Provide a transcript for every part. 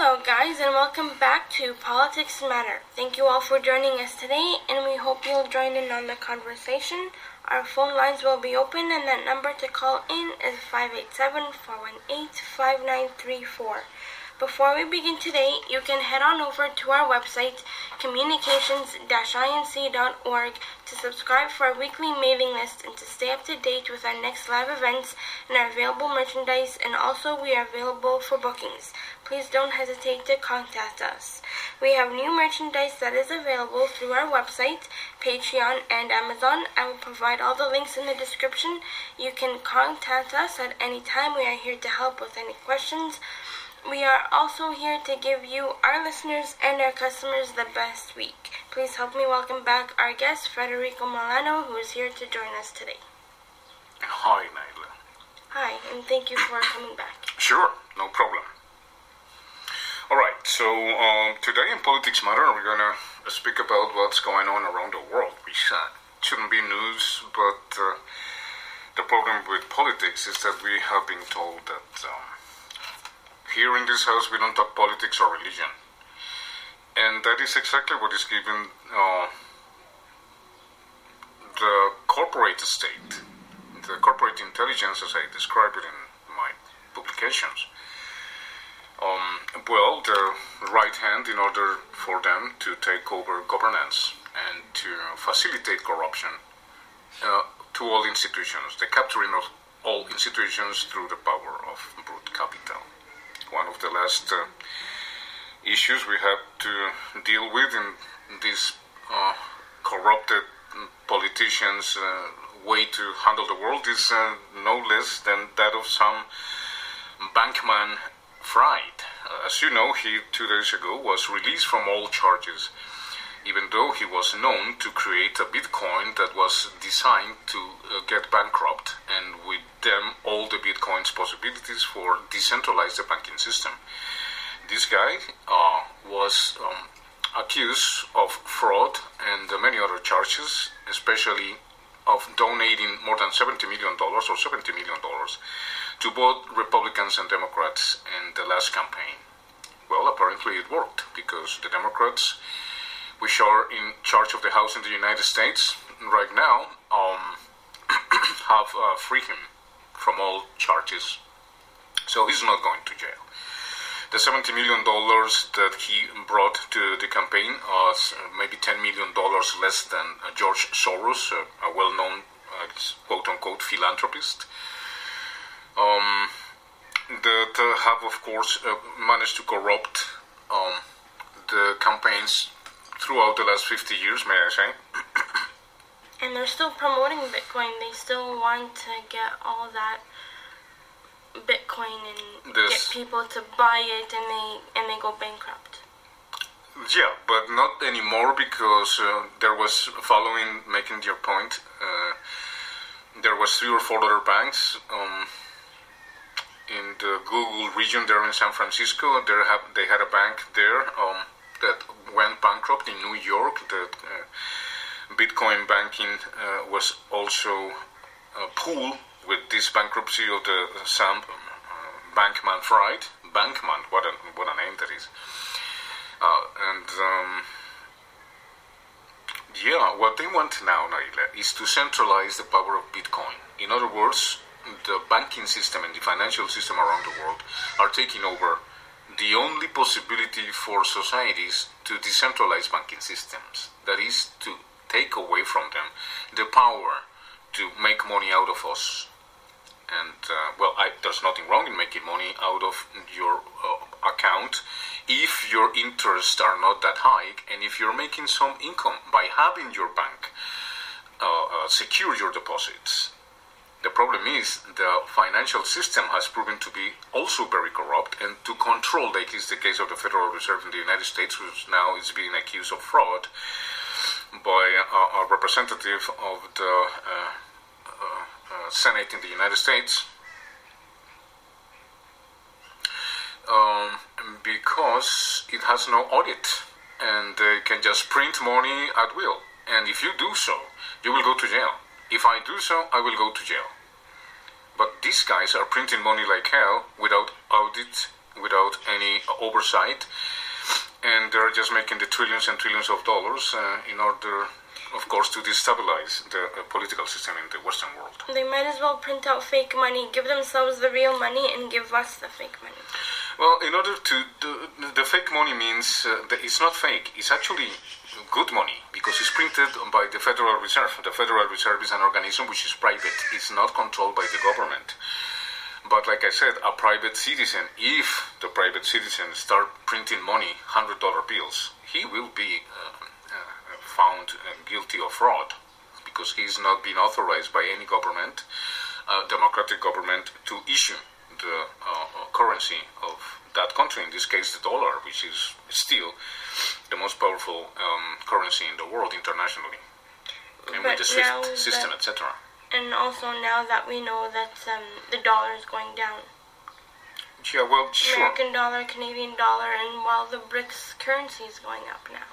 Hello, guys, and welcome back to Politics Matter. Thank you all for joining us today, and we hope you'll join in on the conversation. Our phone lines will be open, and that number to call in is 587 418 5934. Before we begin today, you can head on over to our website, communications-inc.org, to subscribe for our weekly mailing list and to stay up to date with our next live events and our available merchandise, and also we are available for bookings. Please don't hesitate to contact us. We have new merchandise that is available through our website, Patreon, and Amazon. I will provide all the links in the description. You can contact us at any time. We are here to help with any questions. We are also here to give you, our listeners, and our customers the best week. Please help me welcome back our guest, Federico Milano, who is here to join us today. Hi, Naila. Hi, and thank you for coming back. Sure, no problem. All right, so um, today in Politics Matter, we're going to speak about what's going on around the world, which uh, shouldn't be news, but uh, the problem with politics is that we have been told that um, here in this house we don't talk politics or religion. And that is exactly what is given uh, the corporate state, the corporate intelligence, as I describe it in my publications. Um, well, the right hand in order for them to take over governance and to facilitate corruption uh, to all institutions, the capturing of all institutions through the power of brute capital. One of the last uh, issues we have to deal with in this uh, corrupted politicians' uh, way to handle the world is uh, no less than that of Sam Bankman Fried. Uh, as you know, he two days ago was released from all charges, even though he was known to create a Bitcoin that was designed to get bankrupt, and with them all the Possibilities for decentralize the banking system. This guy uh, was um, accused of fraud and many other charges, especially of donating more than $70 million or $70 million to both Republicans and Democrats in the last campaign. Well, apparently it worked because the Democrats, which are in charge of the House in the United States right now, um, have uh, freed him from all charges. So he's not going to jail. The $70 million that he brought to the campaign was maybe $10 million less than uh, George Soros, a well known uh, quote unquote philanthropist um, that uh, have, of course, uh, managed to corrupt um, the campaigns throughout the last 50 years, may I say. And they're still promoting Bitcoin. They still want to get all that Bitcoin and get people to buy it, and they and they go bankrupt. Yeah, but not anymore because uh, there was following making your point. Uh, there was three or four other banks. Um, in the Google region there in San Francisco. There have they had a bank there um, that went bankrupt in New York. That uh, Bitcoin banking uh, was also a pool with this bankruptcy of the Sam uh, Bankman Fried. Bankman, what a what a name that is. Uh, and um, yeah, what they want now, Naila, is to centralize the power of Bitcoin. In other words, the banking system and the financial system around the world are taking over the only possibility for societies to decentralize banking systems. That is to take away from them the power to make money out of us. And uh, well, I, there's nothing wrong in making money out of your uh, account if your interests are not that high and if you're making some income by having your bank uh, uh secure your deposits the problem is the financial system has proven to be also very corrupt, and to control, like is the case of the Federal Reserve in the United States, which now is being accused of fraud by a, a representative of the uh, uh, uh, Senate in the United States. Um, because it has no audit and they can just print money at will. And if you do so, you will go to jail. If I do so, I will go to jail. But these guys are printing money like hell without audit without any oversight, and they're just making the trillions and trillions of dollars uh, in order, of course, to destabilize the uh, political system in the Western world. They might as well print out fake money, give themselves the real money, and give us the fake money. Well, in order to the, the fake money means uh, that it's not fake. It's actually good money because it's printed by the Federal Reserve. The Federal Reserve is an organism which is private. It's not controlled by the government. Like I said, a private citizen, if the private citizen start printing money, hundred dollar bills, he will be uh, uh, found uh, guilty of fraud because he's not been authorized by any government, uh, democratic government, to issue the uh, currency of that country. In this case, the dollar, which is still the most powerful um, currency in the world internationally, and But with the SWIFT system, etc. And also now that we know that um, the dollar is going down, Yeah, well, sure. American dollar, Canadian dollar, and while the BRICS currency is going up now.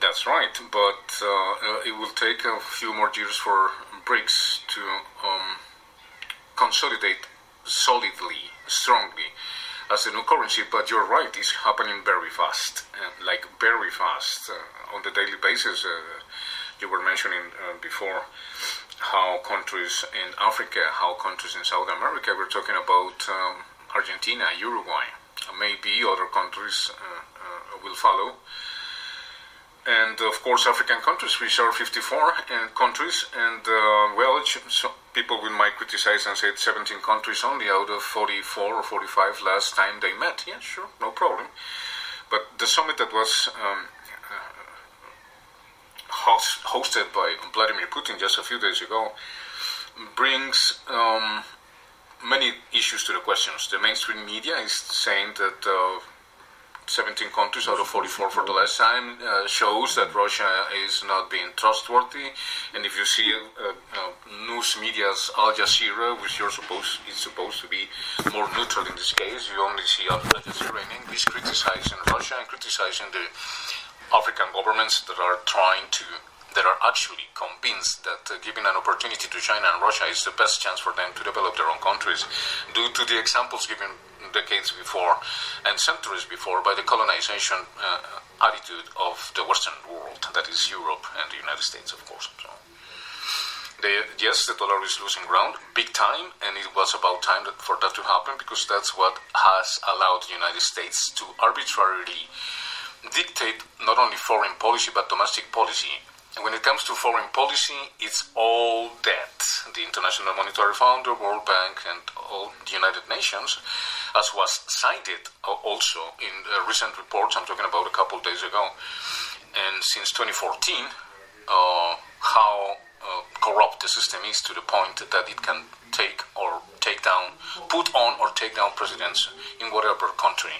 That's right, but uh, it will take a few more years for BRICS to um, consolidate solidly, strongly as a new currency. But you're right, it's happening very fast, uh, like very fast uh, on the daily basis. Uh, you were mentioning uh, before how countries in Africa, how countries in South America, we're talking about um, Argentina, Uruguay, maybe other countries uh, uh, will follow and of course African countries, which are 54 uh, countries, and uh, well, so people will might criticize and say it's 17 countries only out of 44 or 45 last time they met. Yeah, sure, no problem. But the summit that was um, host, hosted by Vladimir Putin just a few days ago brings um, many issues to the questions. The mainstream media is saying that. Uh, 17 countries out of 44 for the last time uh, shows that Russia is not being trustworthy. And if you see uh, uh, news media's Al Jazeera, which you're supposed is supposed to be more neutral in this case, you only see Al Jazeera in English criticizing Russia and criticizing the African governments that are trying to that are actually convinced that uh, giving an opportunity to China and Russia is the best chance for them to develop their own countries, due to the examples given decades before and centuries before by the colonization uh, attitude of the Western world, that is Europe and the United States, of course. So, they, yes, the dollar is losing ground big time, and it was about time that, for that to happen because that's what has allowed the United States to arbitrarily dictate not only foreign policy but domestic policy. And when it comes to foreign policy, it's all debt. The International Monetary Fund, the World Bank, and all the United Nations, as was cited also in recent reports, I'm talking about a couple of days ago, and since 2014, uh, how uh, corrupt the system is to the point that it can take or take down, put on or take down presidents in whatever country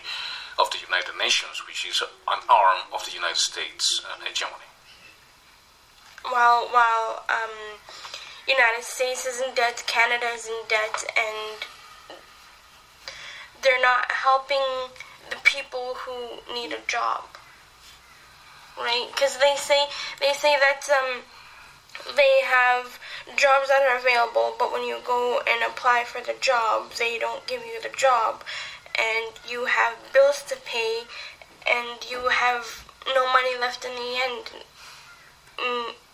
of the United Nations, which is an arm of the United States uh, hegemony. While while um, United States is in debt, Canada is in debt, and they're not helping the people who need a job, right? Because they say they say that um, they have jobs that are available, but when you go and apply for the job, they don't give you the job, and you have bills to pay, and you have no money left in the end.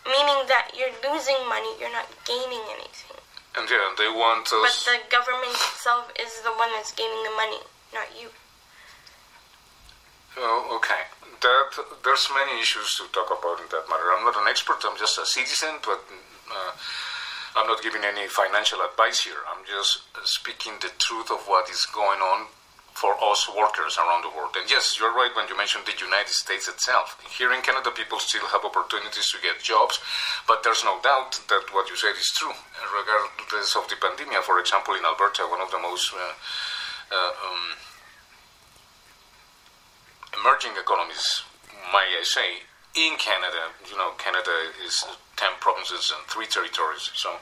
Meaning that you're losing money, you're not gaining anything. And yeah, they want us. But the government itself is the one that's gaining the money, not you. Oh, okay. That there's many issues to talk about in that matter. I'm not an expert. I'm just a citizen, but uh, I'm not giving any financial advice here. I'm just uh, speaking the truth of what is going on for us workers around the world. And yes, you're right when you mentioned the United States itself. Here in Canada, people still have opportunities to get jobs, but there's no doubt that what you said is true. Regardless of the pandemic, for example, in Alberta, one of the most uh, uh, um, emerging economies, may I say, in Canada. You know, Canada is 10 provinces and 3 territories. So,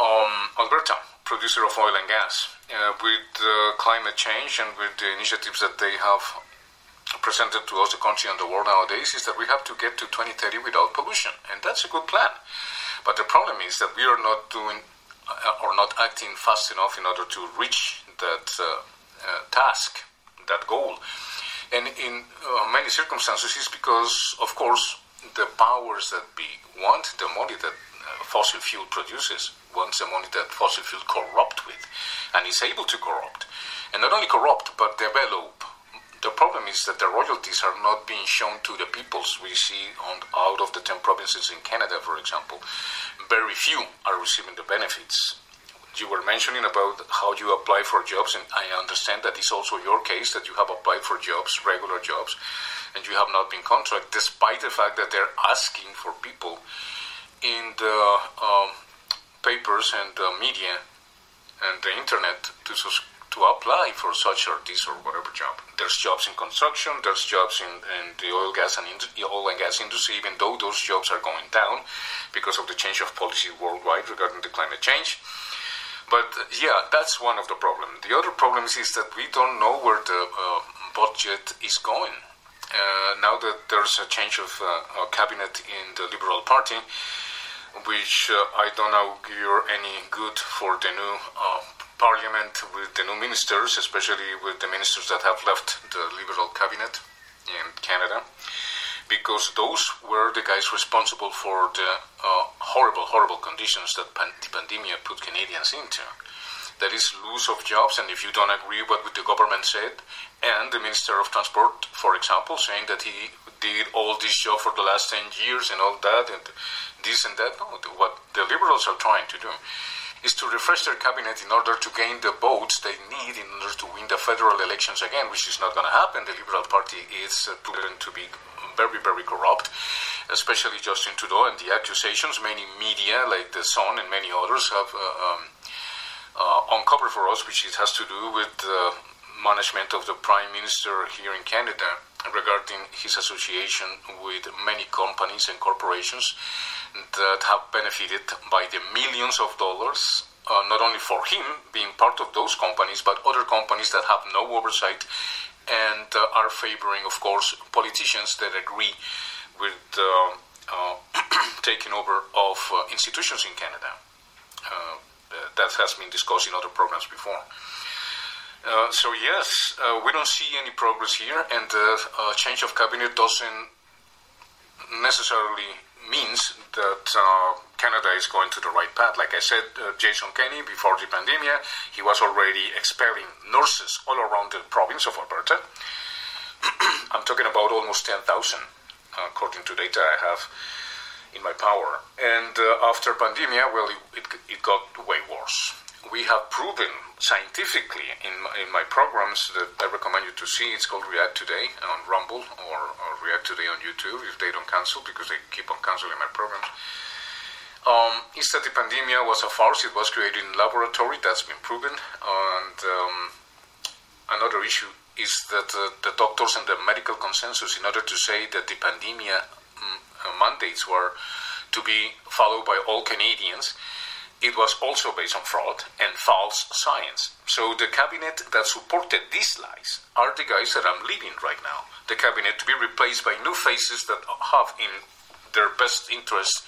um, Alberta, producer of oil and gas, uh, with uh, climate change and with the initiatives that they have presented to us, the country and the world nowadays, is that we have to get to 2030 without pollution. And that's a good plan. But the problem is that we are not doing uh, or not acting fast enough in order to reach that uh, uh, task, that goal. And in many circumstances, it's because, of course, the powers that be want the money that fossil fuel produces, wants the money that fossil fuel corrupt with, and is able to corrupt. And not only corrupt, but develop. The problem is that the royalties are not being shown to the peoples we see on, out of the 10 provinces in Canada, for example. Very few are receiving the benefits you were mentioning about how you apply for jobs, and I understand that is also your case that you have applied for jobs, regular jobs, and you have not been contracted, despite the fact that they're asking for people in the um, papers and the media and the internet to to apply for such or this or whatever job. There's jobs in construction, there's jobs in, in the oil gas and oil and gas industry, even though those jobs are going down because of the change of policy worldwide regarding the climate change. But yeah, that's one of the problems. The other problem is that we don't know where the uh, budget is going. Uh, now that there's a change of uh, cabinet in the Liberal Party, which uh, I don't augur any good for the new uh, parliament with the new ministers, especially with the ministers that have left the Liberal cabinet in Canada because those were the guys responsible for the uh, horrible, horrible conditions that the pandemic put Canadians into. That is loss of jobs, and if you don't agree what the government said, and the Minister of Transport, for example, saying that he did all this job for the last 10 years and all that, and this and that, no, what the Liberals are trying to do is to refresh their cabinet in order to gain the votes they need in order to win the federal elections again, which is not going to happen. The Liberal Party is uh, proven to be very, very corrupt, especially Justin Trudeau and the accusations many media, like The Sun and many others, have uh, um, uh, uncovered for us, which it has to do with the management of the Prime Minister here in Canada regarding his association with many companies and corporations that have benefited by the millions of dollars uh, not only for him being part of those companies, but other companies that have no oversight and uh, are favoring, of course, politicians that agree with uh, taking over of uh, institutions in Canada. Uh, that has been discussed in other programs before. so yes, we don't see any progress here, and the change of cabinet doesn't necessarily means that uh, Canada is going to the right path. Like I said, uh, Jason Kenney, before the pandemic, he was already expelling nurses all around the province of Alberta. I'm talking about almost 10,000, uh, according to data I have in my power. And uh, after pandemia, well, it, it, got way worse we have proven scientifically in my, in my programs that I recommend you to see. It's called React Today on Rumble or, or React Today on YouTube if they don't cancel because they keep on canceling my programs. Um, is that the pandemia was a farce? It was created in laboratory. That's been proven. And um, another issue is that uh, the doctors and the medical consensus, in order to say that the pandemic uh, mandates were to be followed by all Canadians, it was also based on fraud and false science. So the cabinet that supported these lies are the guys that I'm leading right now. The cabinet to be replaced by new faces that have in their best interest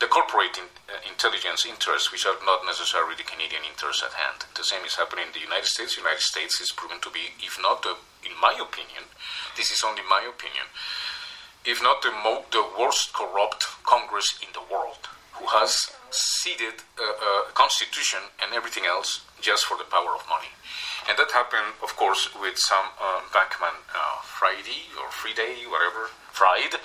the corporate in, uh, intelligence interests, which are not necessarily the Canadian interests at hand. The same is happening in the United States. The United States is proven to be, if not, the, in my opinion, this is only my opinion, if not the, mo- the worst corrupt Congress in the world, who has ceded a, a constitution and everything else just for the power of money. And that happened, of course, with Sam uh, Bankman uh, Friday or Friday, whatever, Fried,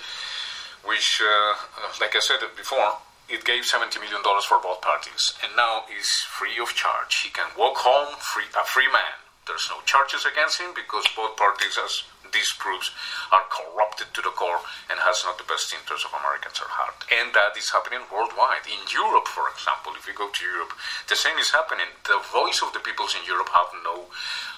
which, uh, uh, like I said before, it gave $70 million for both parties. And now is free of charge. He can walk home free, a free man. There's no charges against him because both parties, as these proofs are corrupted to the core and has not the best interests of Americans at heart. And that is happening worldwide. In Europe, for example, if you go to Europe, the same is happening. The voice of the peoples in Europe have no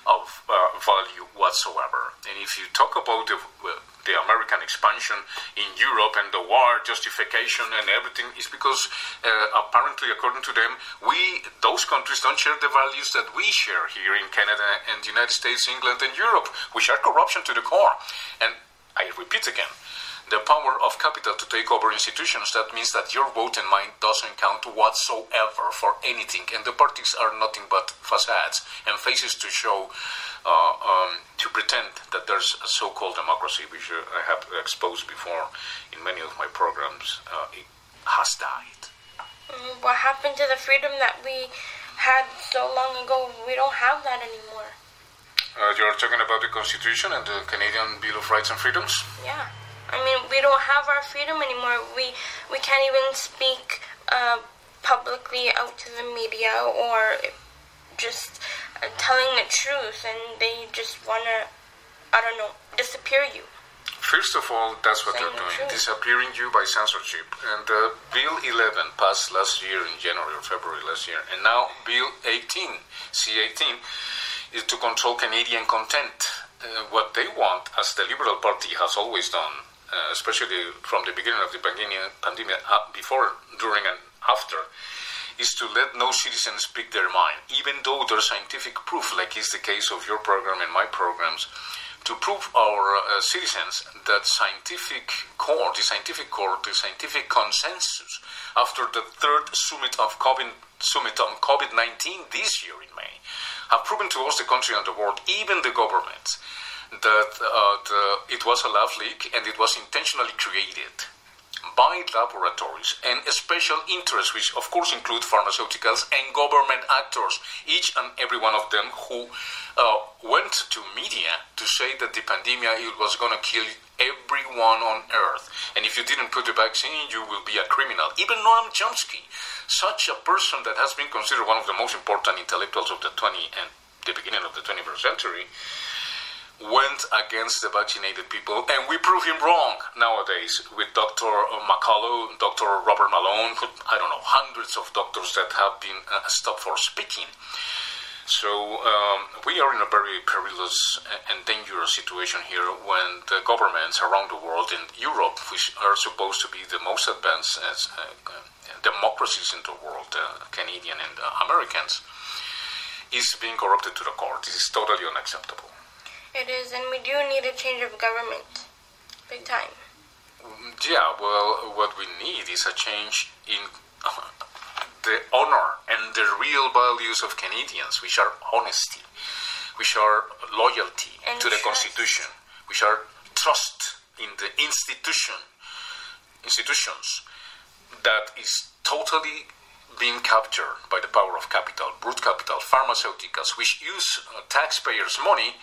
of uh, value whatsoever. And if you talk about the, uh, the American expansion in Europe and the war justification and everything, is because uh, apparently, according to them, we those countries don't share the values that we share here in Canada and the United States, England, and Europe, which are corruption to the core. And I repeat again, the power of capital to take over institutions, that means that your vote and mine doesn't count whatsoever for anything. And the parties are nothing but facades and faces to show, uh, um, to pretend that there's a so called democracy, which uh, I have exposed before in many of my programs. Uh, it has died. Mm, what happened to the freedom that we had so long ago? We don't have that anymore. Uh, you're talking about the Constitution and the Canadian Bill of Rights and Freedoms? Yeah. I mean, we don't have our freedom anymore. We we can't even speak uh, publicly out to the media or just uh, telling the truth, and they just wanna, I don't know, disappear you. First of all, that's what Saying they're doing, truth. disappearing you by censorship. And uh, Bill 11 passed last year in January or February last year, and now Bill 18, C18, is to control Canadian content. Uh, what they want, as the Liberal Party has always done, uh, especially from the beginning of the pandemic, uh, before, during, and after, is to let no citizen speak their mind, even though there's scientific proof, like is the case of your program and my programs, to prove our uh, citizens that scientific core, the scientific core, the scientific consensus, after the third summit of COVID, summit on COVID-19 this year in May, have proven to us, the country and the world, even the governments, that uh, the, it was a lab leak and it was intentionally created by laboratories and special interests, which of course include pharmaceuticals and government actors, each and every one of them who uh, went to media to say that the pandemic was going to kill everyone on earth. And if you didn't put the vaccine, you will be a criminal. Even Noam Chomsky, such a person that has been considered one of the most important intellectuals of the 20 and the beginning of the 21st century, went against the vaccinated people, and we prove him wrong nowadays with Dr. McCullough, Dr. Robert Malone, I don't know, hundreds of doctors that have been uh, stopped for speaking. So um, we are in a very perilous and dangerous situation here when the governments around the world in Europe, which are supposed to be the most advanced as, uh, democracies in the world, uh, Canadian and uh, Americans, is being corrupted to the core. This is totally unacceptable. It is, and we do need a change of government, big time. Yeah, well, what we need is a change in the honor and the real values of Canadians, which are honesty, which are loyalty And to the. Constitution, which are trust in the institution, institutions that is totally being captured by the power of capital, brute capital, pharmaceuticals, which use uh, taxpayers' money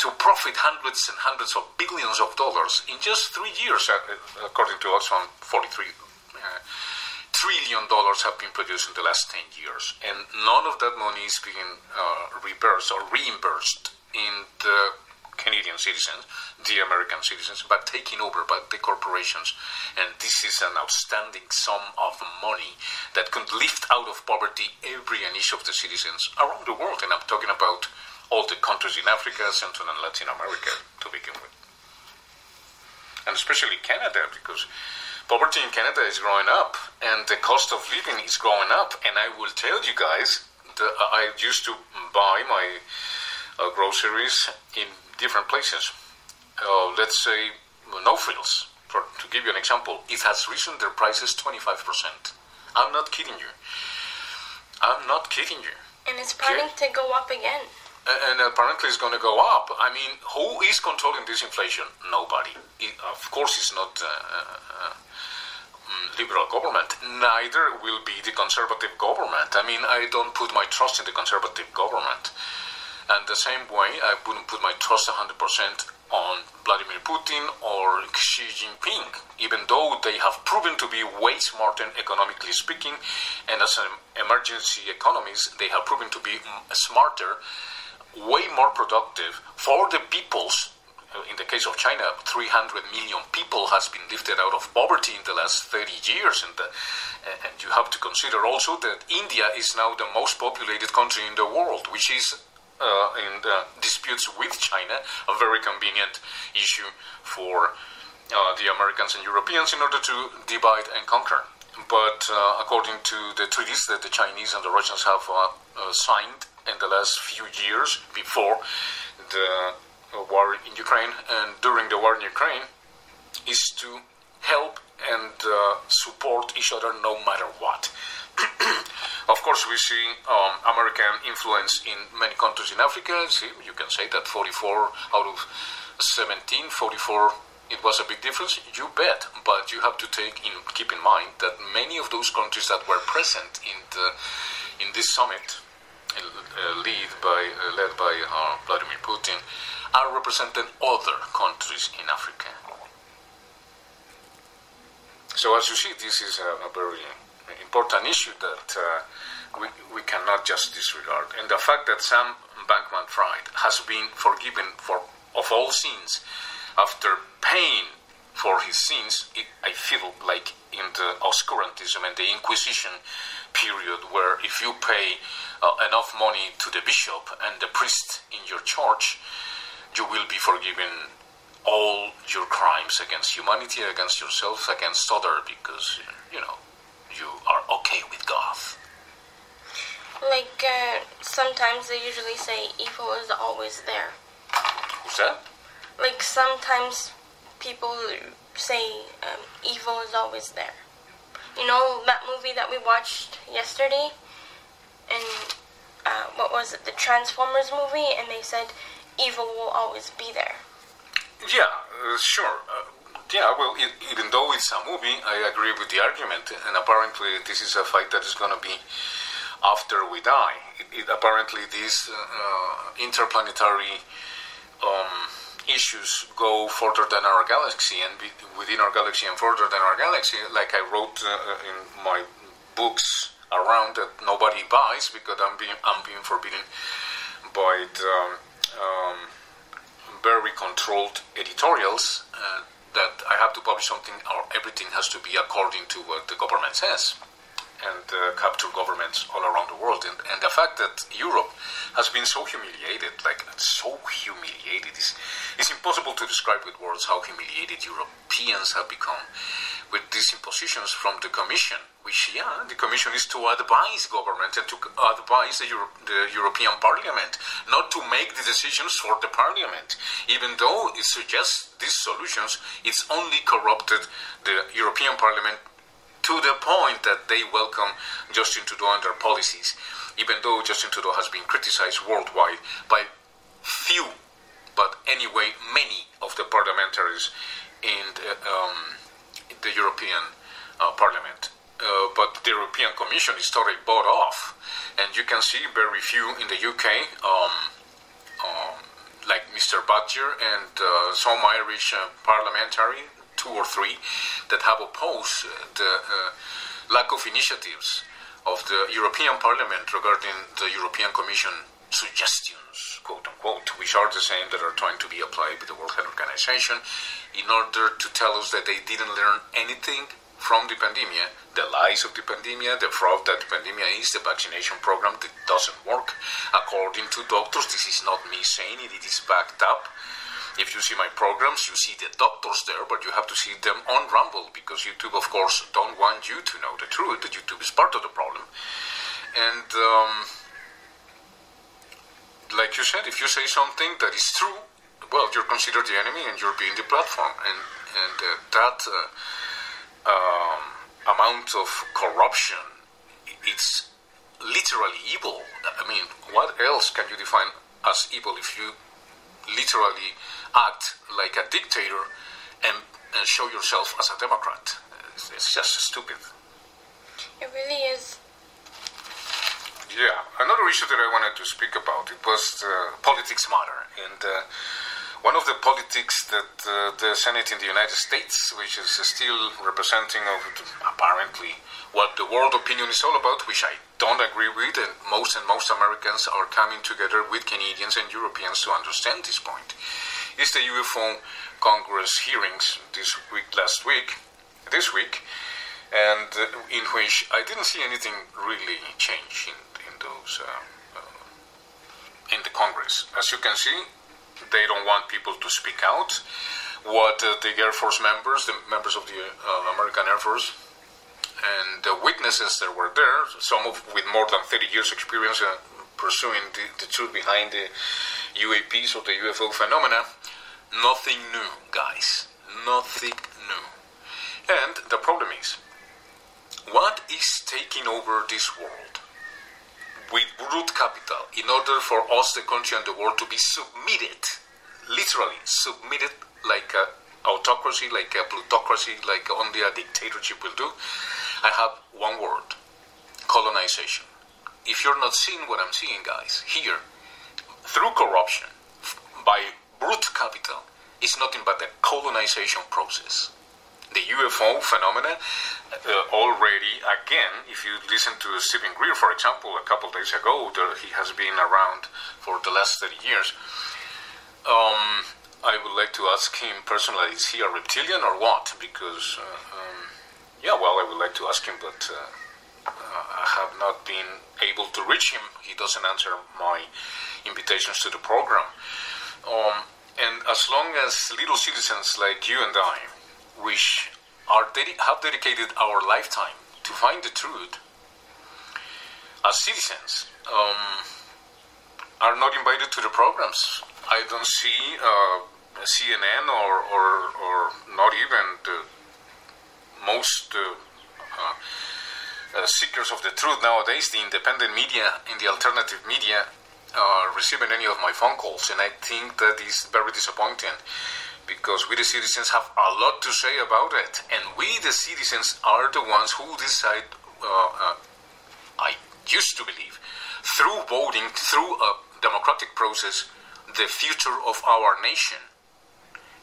to profit hundreds and hundreds of billions of dollars in just three years, uh, uh, according to Oxfam, 43 uh, trillion dollars have been produced in the last 10 years, and none of that money is being uh, reversed or reimbursed in the Canadian citizens, the American citizens, but taken over by the corporations. And this is an outstanding sum of money that could lift out of poverty every and each of the citizens around the world. And I'm talking about all the countries in Africa, Central and Latin America to begin with. And especially Canada, because poverty in Canada is growing up and the cost of living is growing up. And I will tell you guys, the, I used to buy my uh, groceries in different places. Uh, let's say no frills. For, to give you an example, it has risen their prices 25%. I'm not kidding you. I'm not kidding you. And it's planning to go up again. And apparently it's going to go up. I mean, who is controlling this inflation? Nobody. It, of course, it's not uh, uh, mm, liberal government. Neither will be the conservative government. I mean, I don't put my trust in the conservative government. And the same way, I wouldn't put my trust 100% on Vladimir Putin or Xi Jinping, even though they have proven to be way smarter economically speaking, and as an emergency economies, they have proven to be mm, smarter, way more productive for the peoples. Uh, In the case of China, 300 million people has been lifted out of poverty in the last 30 years, and, uh, and you have to consider also that India is now the most populated country in the world, which is uh, in the disputes with China, a very convenient issue for uh, the Americans and Europeans in order to divide and conquer. But uh, according to the treaties that the Chinese and the Russians have uh, uh, signed in the last few years before the war in Ukraine and during the war in Ukraine, is to help and uh, support each other no matter what. of course, we see um, American influence in many countries in Africa. See, you can say that 44 out of 17, 44, it was a big difference. You bet, but you have to take in keep in mind that many of those countries that were present in the in this summit, lead by uh, led by uh, Vladimir Putin, are representing other countries in Africa. So, as you see, this is a, a very important issue that uh, we, we cannot just disregard. And the fact that Sam Bankman Fried has been forgiven for of all sins after paying for his sins, it, I feel like in the Oscurantism and the Inquisition period, where if you pay uh, enough money to the bishop and the priest in your church, you will be forgiven all your crimes against humanity, against yourself, against other, because you know you are okay with God. Like uh, sometimes they usually say evil is always there. Who's that? Like sometimes people say um, evil is always there. You know that movie that we watched yesterday, and uh, what was it, the Transformers movie, and they said evil will always be there. Yeah, uh, sure. Uh, yeah, well, it, even though it's a movie, I agree with the argument, and apparently this is a fight that is going to be after we die. It, it, apparently, these uh, uh, interplanetary um, issues go further than our galaxy, and be, within our galaxy and further than our galaxy. Like I wrote uh, in my books around that nobody buys because I'm being I'm being forbidden by the, um, um, very controlled editorials. Uh, that I have to publish something or everything has to be according to what the government says and uh, capture governments all around the world. And, and, the fact that Europe has been so humiliated, like so humiliated, is, it's impossible to describe with words how humiliated Europeans have become with these impositions from the Commission, which, yeah, the Commission is to advise government and to advise the, Euro- the European Parliament, not to make the decisions for the Parliament. Even though it suggests these solutions, it's only corrupted the European Parliament to the point that they welcome Justin Trudeau and their policies, even though Justin Trudeau has been criticized worldwide by few, but anyway, many of the parliamentaries in the, um, the European uh, Parliament. Uh, but the European Commission is totally bought off, and you can see very few in the UK. Um, um, like Mr. Badger and uh, some Irish uh, parliamentary two or three that have opposed the uh, lack of initiatives of the European Parliament regarding the European Commission suggestions, quote unquote, which are the same that are trying to be applied with the World Health Organization, in order to tell us that they didn't learn anything from the pandemic, the lies of the pandemic, the fraud that the pandemic is, the vaccination program that doesn't work. According to doctors, this is not me saying it, it is backed up if you see my programs, you see the doctors there, but you have to see them on Rumble because YouTube, of course, don't want you to know the truth. YouTube is part of the problem. And um, like you said, if you say something that is true, well, you're considered the enemy and you're being the platform. And and uh, that uh, um, amount of corruption, it's literally evil. I mean, what else can you define as evil if you literally act like a dictator and, and show yourself as a Democrat. It's, it's just stupid. It really is. Yeah, another issue that I wanted to speak about it was uh, politics matter, and uh, one of the politics that uh, the Senate in the United States, which is still representing of apparently what the world opinion is all about, which I don't agree with, and most and most Americans are coming together with Canadians and Europeans to understand this point, is the UFO Congress hearings this week, last week, this week, and uh, in which I didn't see anything really in those uh, uh, in the Congress. As you can see, they don't want people to speak out. What uh, the Air Force members, the members of the uh, American Air Force, and the witnesses that were there, some of with more than 30 years experience uh, pursuing the, the, truth behind the UAPs or the UFO phenomena, nothing new, guys. nothing new. And the problem is, what is taking over this world with root capital in order for us, the country and the world, to be submitted, literally submitted like a autocracy, like a plutocracy, like only a dictatorship will do? I have one word colonization. If you're not seeing what I'm seeing, guys, here, through corruption, by brute capital, is nothing but the colonization process. The UFO phenomena uh, already, again, if you listen to Stephen Greer, for example, a couple days ago, there, he has been around for the last 30 years. Um, I would like to ask him personally, is he a reptilian or what? Because, uh, um, yeah, well, I would like to ask him, but uh, I have not been able to reach him. He doesn't answer my invitations to the program. Um, and as long as little citizens like you and I, which are dedi- have dedicated our lifetime to find the truth, as citizens, um, are not invited to the programs. I don't see uh, CNN or, or, or not even the most uh, uh, uh, seekers of the truth nowadays, the independent media and the alternative media, uh, receiving any of my phone calls, and I think that is very disappointing because we the citizens have a lot to say about it, and we the citizens are the ones who decide. Uh, uh, I used to believe through voting, through a democratic process, the future of our nation,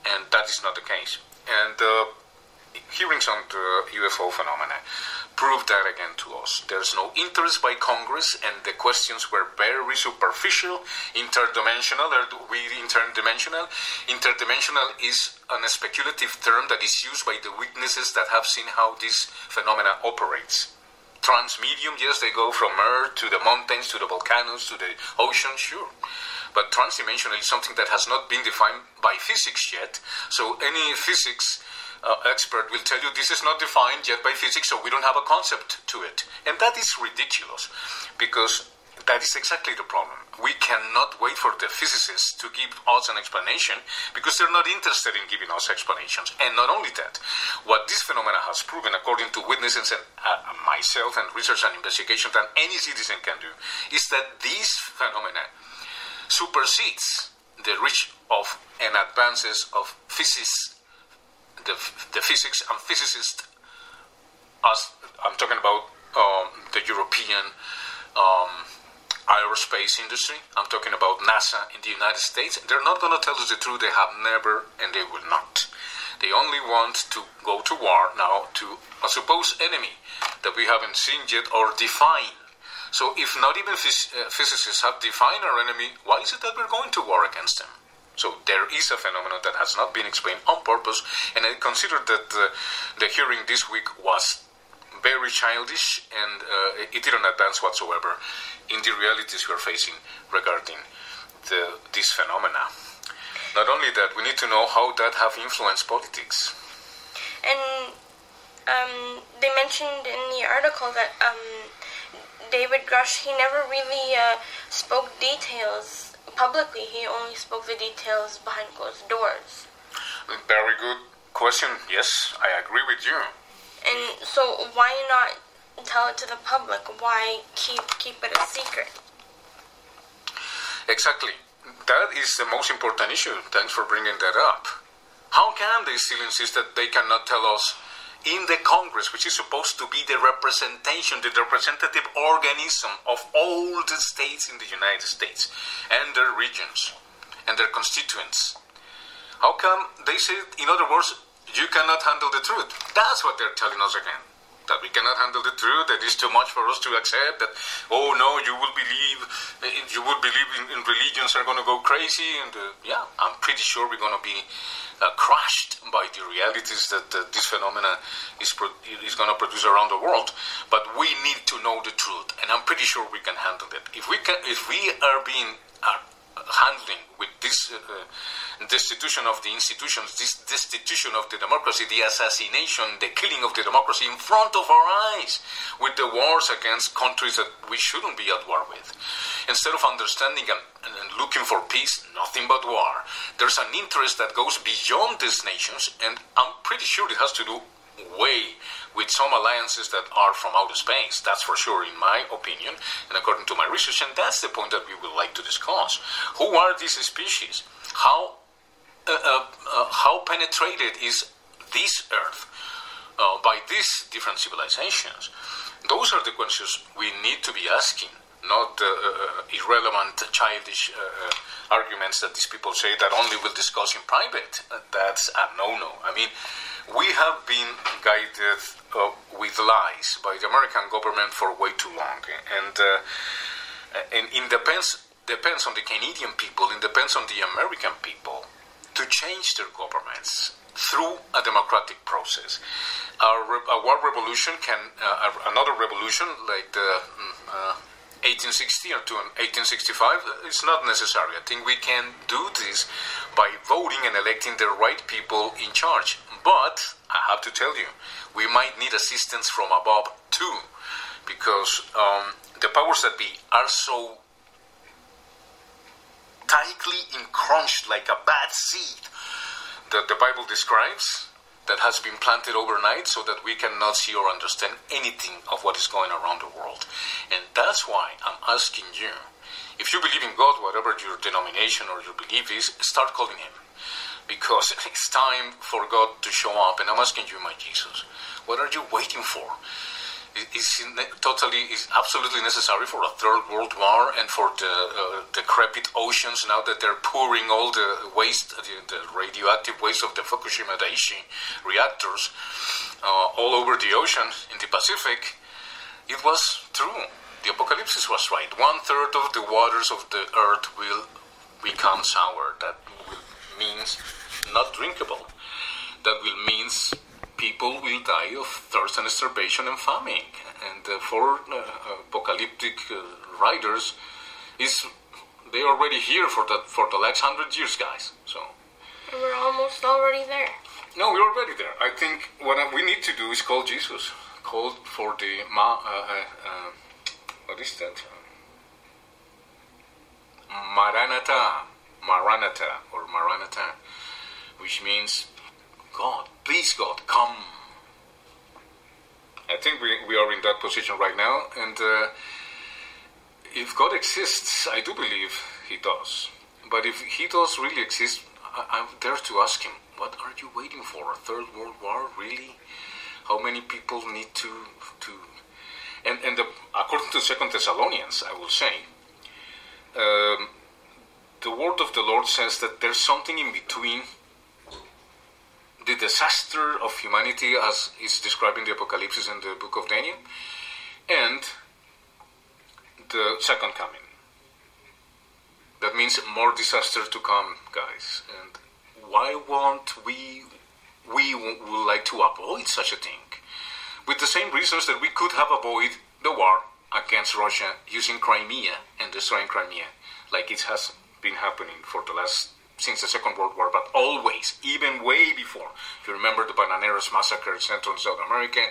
and that is not the case. And uh, hearings on the UFO phenomena prove that again to us. There's no interest by Congress, and the questions were very superficial, interdimensional. We interdimensional? Interdimensional is an speculative term that is used by the witnesses that have seen how this phenomena operates. Transmedium, yes, they go from Earth to the mountains, to the volcanoes, to the ocean, sure. But transdimensional is something that has not been defined by physics yet. So any physics uh, expert will tell you this is not defined yet by physics, so we don't have a concept to it. And that is ridiculous because that is exactly the problem. We cannot wait for the physicists to give us an explanation because they're not interested in giving us explanations. And not only that, what this phenomena has proven, according to witnesses and uh, myself and research and investigation that any citizen can do, is that these phenomena supersedes the reach of and advances of physics, the, the physics and physicists. As I'm talking about um, the European. Um, aerospace industry. I'm talking about NASA in the United States. They're not going to tell us the truth. They have never, and they will not. They only want to go to war now to a supposed enemy that we haven't seen yet or define. So, if not even phys- uh, physicists have defined our enemy, why is it that we're going to war against them? So there is a phenomenon that has not been explained on purpose, and I consider that uh, the hearing this week was very childish and uh, it didn't advance whatsoever in the realities we are facing regarding the, this phenomena. Not only that, we need to know how that have influenced politics. And um, they mentioned in the article that um, David Grusch, he never really uh, spoke details publicly. He only spoke the details behind closed doors. Very good question. Yes, I agree with you. And so, why not tell it to the public? Why keep keep it a secret? Exactly. That is the most important issue. Thanks for bringing that up. How can they still insist that they cannot tell us in the Congress, which is supposed to be the representation, the representative organism of all the states in the United States and their regions and their constituents? How come they say, in other words, you cannot handle the truth? That's what they're telling us again that we cannot handle the truth, that it's too much for us to accept, that, oh no, you will believe, you would believe in, in religions are going to go crazy, and uh, yeah, I'm pretty sure we're going to be uh, crushed by the realities that uh, this phenomena is, pro- is going to produce around the world, but we need to know the truth, and I'm pretty sure we can handle it. If we, can, if we are being uh, handling with this uh, destitution of the institutions, this destitution of the democracy, the assassination, the killing of the democracy in front of our eyes, with the wars against countries that we shouldn't be at war with. Instead of understanding and, and looking for peace, nothing but war. There's an interest that goes beyond these nations, and I'm pretty sure it has to do way with some alliances that are from outer space. That's for sure, in my opinion, and according to my research, and that's the point that we would like to discuss. Who are these species? How how penetrated is this Earth uh, by these different civilizations? Those are the questions we need to be asking, not uh, uh, irrelevant, childish arguments that these people say that only we'll discuss in private. that's a no-no. I mean, we have been guided uh, with lies by the American government for way too long, and uh, and it depends depends on the Canadian people, it depends on the American people to change their governments through a democratic process. Our, our revolution can uh, another revolution like the. Mm, 1860 or to 1865 is not necessary. I think we can do this by voting and electing the right people in charge. But I have to tell you, we might need assistance from above too, because um, the powers that be are so tightly encronched like a bad seed that the Bible describes that has been planted overnight so that we cannot see or understand anything of what is going around the world. And that's why I'm asking you if you believe in God, whatever your denomination or your belief is, start calling Him because it's time for God to show up. And I'm asking you, my Jesus, what are you waiting for? Is totally, is absolutely necessary for a third world war and for the uh, decrepit oceans now that they're pouring all the waste, the, the radioactive waste of the Fukushima Daiichi reactors uh, all over the ocean in the Pacific. It was true. The apocalypse was right. One third of the waters of the earth will become sour. That means not drinkable. That will means people will die of thirst and starvation and famine. And uh, for uh, apocalyptic uh, riders, is they are already here for the for the last hundred years, guys. So we're almost already there. No, we're already there. I think what we need to do is call Jesus. Call for the ma. Uh, uh, uh, what is that? Maranatha, Maranatha, or Maranatha which means, God, please, God, come. I think we, we are in that position right now, and uh, if God exists, I do believe He does. But if He does really exist, I, am there to ask Him, what are you waiting for? A third world war, really? How many people need to to? And and the, according to Second Thessalonians, I will say, um, the word of the Lord says that there's something in between disaster of humanity as is described in the Apocalypse in the book of Daniel, and the second coming. That means more disaster to come, guys. And why won't we? We would like to avoid such a thing, with the same reasons that we could have avoided the war against Russia using Crimea and destroying Crimea, like it has been happening for the last since the Second World War, but always, even way before. You remember the Bananeros massacre in Central and South America.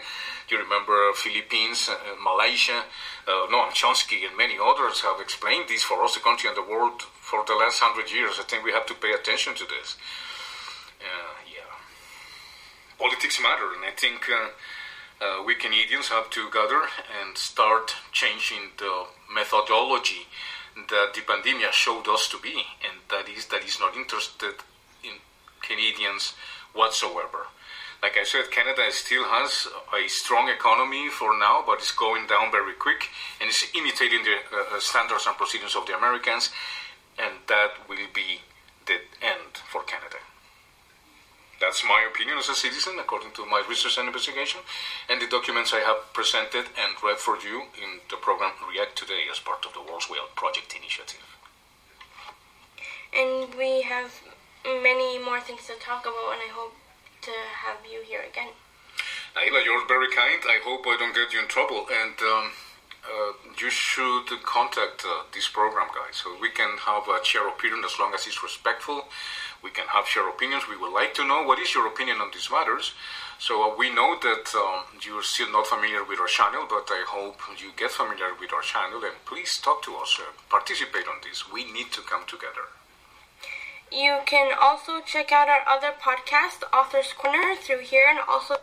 You remember Philippines, uh, Malaysia. Uh, Noam Chomsky and many others have explained this for us, the country and the world, for the last hundred years. I think we have to pay attention to this. Uh, yeah, politics matter, and I think. Uh, uh, we Canadians have to gather and start changing the methodology that the pandemic showed us to be, and that is that is not interested in Canadians whatsoever. Like I said, Canada still has a strong economy for now, but it's going down very quick, and it's imitating the uh, uh standards and procedures of the Americans, and that will be the end for Canada. That's my opinion as a citizen, according to my research and investigation, and the documents I have presented and read for you in the program React Today as part of the World's Whale Project initiative. And we have many more things to talk about, and I hope to have you here again. Naila, you're very kind. I hope I don't get you in trouble. And um, uh, you should contact uh, this program, guys, so we can have a share opinion as long as it's respectful. We can have share opinions. We would like to know what is your opinion on these matters. So uh, we know that um, you're still not familiar with our channel, but I hope you get familiar with our channel and please talk to us, uh, participate on this. We need to come together. You can also check out our other podcast, Author's Corner, through here and also